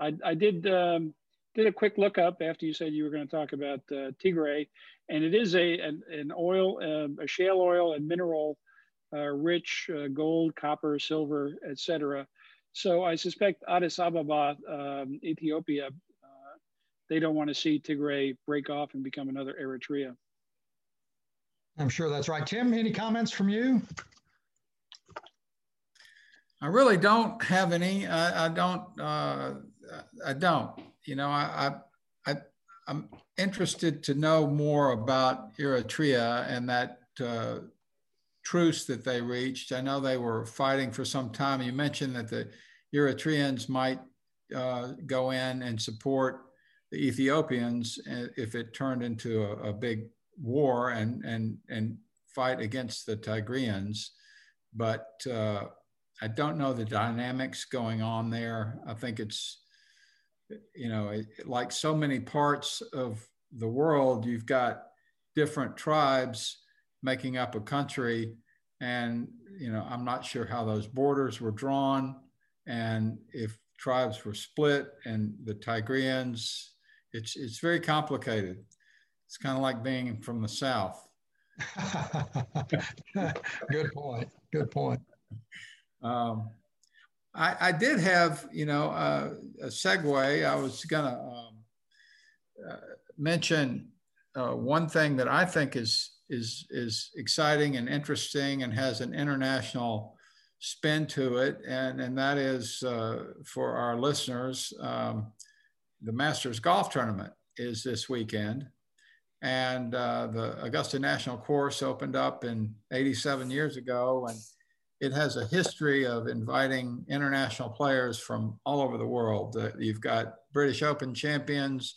I, I did um, did a quick look up after you said you were going to talk about Tigray, and it is a an, an oil, um, a shale oil and mineral uh, rich uh, gold, copper, silver, etc. So I suspect Addis Ababa, um, Ethiopia, uh, they don't want to see Tigray break off and become another Eritrea. I'm sure that's right. Tim, any comments from you? I really don't have any. I, I don't. Uh, I don't. You know, I, I, I, am interested to know more about Eritrea and that uh, truce that they reached. I know they were fighting for some time. You mentioned that the Eritreans might uh, go in and support the Ethiopians if it turned into a, a big war and and and fight against the Tigrayans, but uh, I don't know the dynamics going on there. I think it's you know like so many parts of the world, you've got different tribes making up a country, and you know I'm not sure how those borders were drawn, and if tribes were split and the Tigrayans, it's it's very complicated. It's kind of like being from the South. Good point. Good point. Um, I, I, did have, you know, uh, a segue. I was going to um, uh, mention uh, one thing that I think is is is exciting and interesting and has an international spin to it, and and that is uh, for our listeners. Um, the Masters Golf Tournament is this weekend, and uh, the Augusta National Course opened up in 87 years ago, and it has a history of inviting international players from all over the world. Uh, you've got British Open champions,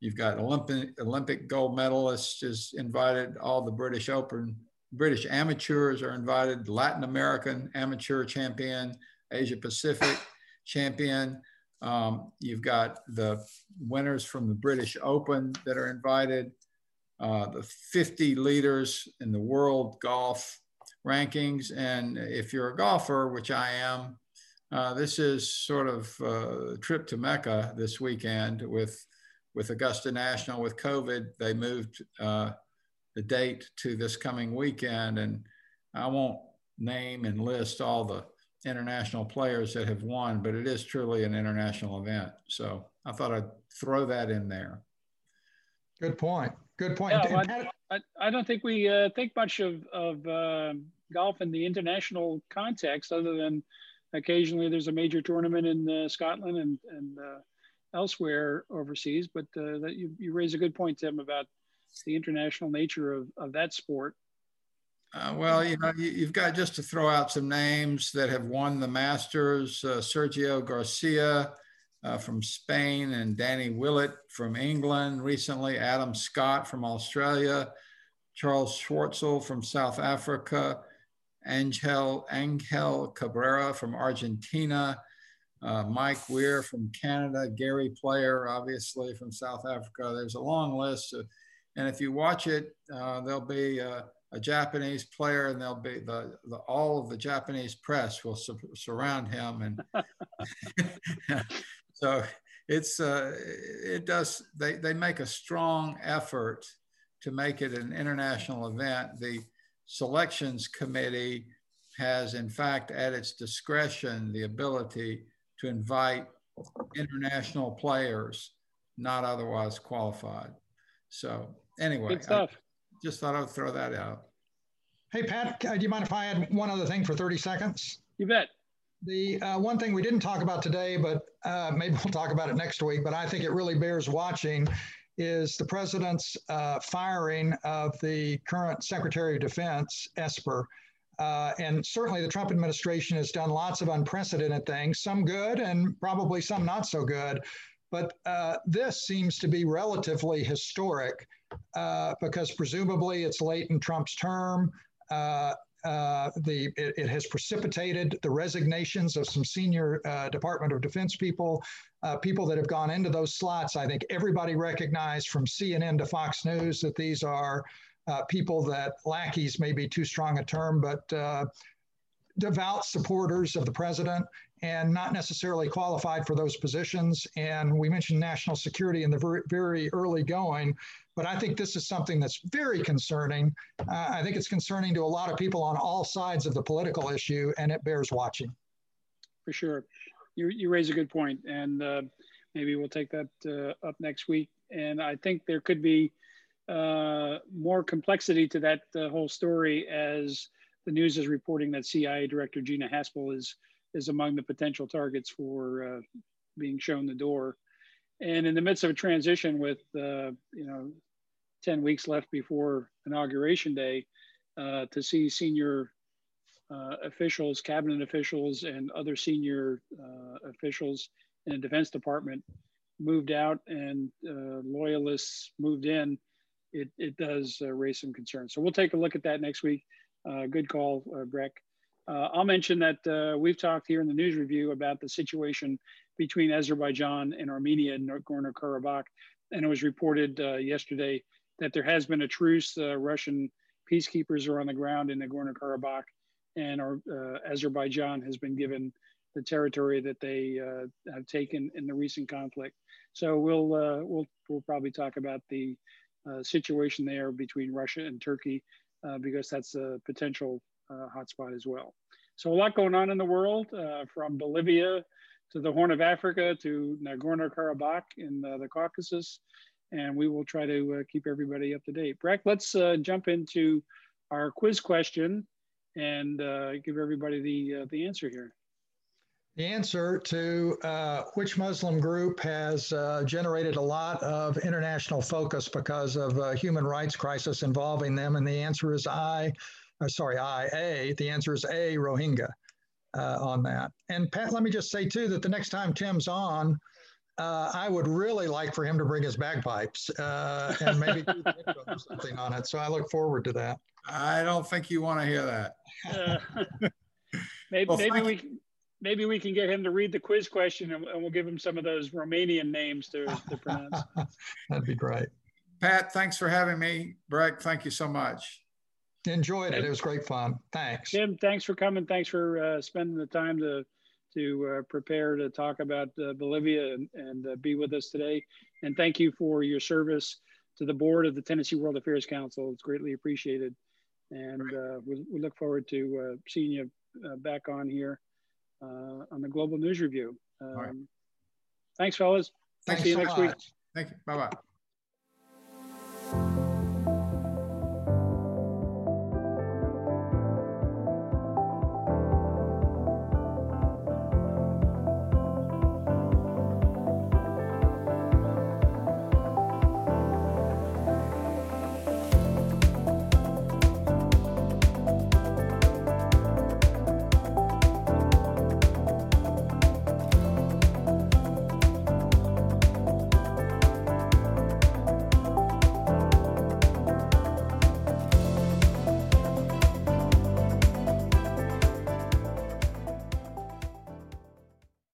you've got Olympic Olympic gold medalists is invited. All the British Open, British amateurs are invited. Latin American amateur champion, Asia Pacific champion. Um, you've got the winners from the British Open that are invited uh, the 50 leaders in the world golf rankings. And if you're a golfer, which I am, uh, this is sort of a trip to Mecca this weekend with, with Augusta National. With COVID, they moved uh, the date to this coming weekend. And I won't name and list all the international players that have won, but it is truly an international event. So I thought I'd throw that in there. Good point. Good point. Yeah, well, I, I, don't think we uh, think much of, of uh, golf in the international context, other than occasionally there's a major tournament in uh, Scotland and, and uh, elsewhere overseas. But uh, that you, you raise a good point, Tim, about the international nature of, of that sport. Uh, well, you know, you, have got just to throw out some names that have won the Masters: Sergio Garcia, uh, from Spain and Danny Willett from England recently, Adam Scott from Australia, Charles Schwartzel from South Africa, Angel, Angel Cabrera from Argentina, uh, Mike Weir from Canada, Gary Player, obviously from South Africa. There's a long list. Of, and if you watch it, uh, there'll be a, a, Japanese player and there'll be the, the, all of the Japanese press will su- surround him. And So it's uh, it does they they make a strong effort to make it an international event. The selections committee has in fact at its discretion the ability to invite international players not otherwise qualified. So anyway, I just thought I would throw that out. Hey Pat, do you mind if I add one other thing for 30 seconds? You bet. The uh, one thing we didn't talk about today, but uh, maybe we'll talk about it next week, but I think it really bears watching is the president's uh, firing of the current Secretary of Defense, Esper. Uh, and certainly the Trump administration has done lots of unprecedented things, some good and probably some not so good. But uh, this seems to be relatively historic uh, because presumably it's late in Trump's term. Uh, the it, it, has precipitated the resignations of some senior uh, Department of Defense people, uh, people that have gone into those slots. I think everybody recognized from CNN to Fox News that these are uh, people that lackeys may be too strong a term, but uh, devout supporters of the president and not necessarily qualified for those positions. And we mentioned national security in the very, very early going. But I think this is something that's very concerning. Uh, I think it's concerning to a lot of people on all sides of the political issue, and it bears watching. for sure. You, you raise a good point, and uh, maybe we'll take that uh, up next week. And I think there could be uh, more complexity to that uh, whole story as the news is reporting that CIA Director Gina Haspel is is among the potential targets for uh, being shown the door. And in the midst of a transition with uh, you know 10 weeks left before inauguration day, uh, to see senior uh, officials, cabinet officials, and other senior uh, officials in the Defense Department moved out and uh, loyalists moved in, it, it does uh, raise some concerns. So we'll take a look at that next week. Uh, good call, Breck. I'll mention that we've talked here in the news review about the situation between Azerbaijan and Armenia in Nagorno-Karabakh. And it was reported yesterday that there has been a truce. Russian peacekeepers are on the ground in Nagorno-Karabakh and our, uh, Azerbaijan has been given the territory that they uh, have taken in the recent conflict. So we'll uh, we'll we'll probably talk about the uh, situation there between Russia and Turkey uh, because that's a potential uh, hotspot as well. So a lot going on in the world, from Bolivia to the Horn of Africa to Nagorno-Karabakh in the Caucasus, and we will try to keep everybody up to date. Breck, let's jump into our quiz question and uh, give everybody the uh, the answer here. The answer to uh, which Muslim group has uh, generated a lot of international focus because of a human rights crisis involving them, and the answer is I. Uh, sorry, I A. The answer is A. Rohingya uh, on that. And Pat, let me just say too that the next time Tim's on. I would really like for him to bring his bagpipes and maybe do something on it. So I look forward to that. I don't think you want to hear that. Uh, maybe well, maybe we maybe we can get him to read the quiz question and, and we'll give him some of those Romanian names to, to pronounce. That'd be great. Pat, thanks for having me. Breck, thank you so much. Enjoyed it. It was great fun. Thanks. Jim, thanks for coming. Thanks for uh, spending the time to to uh, prepare to talk about uh, Bolivia and, and uh, be with us today. And thank you for your service to the board of the Tennessee World Affairs Council. It's greatly appreciated and uh, we, we, look forward to uh, seeing you uh, back on here uh, on the Global News Review. Um, right. Thanks, fellas. Thanks See you so next much. week. Thank you. Bye bye.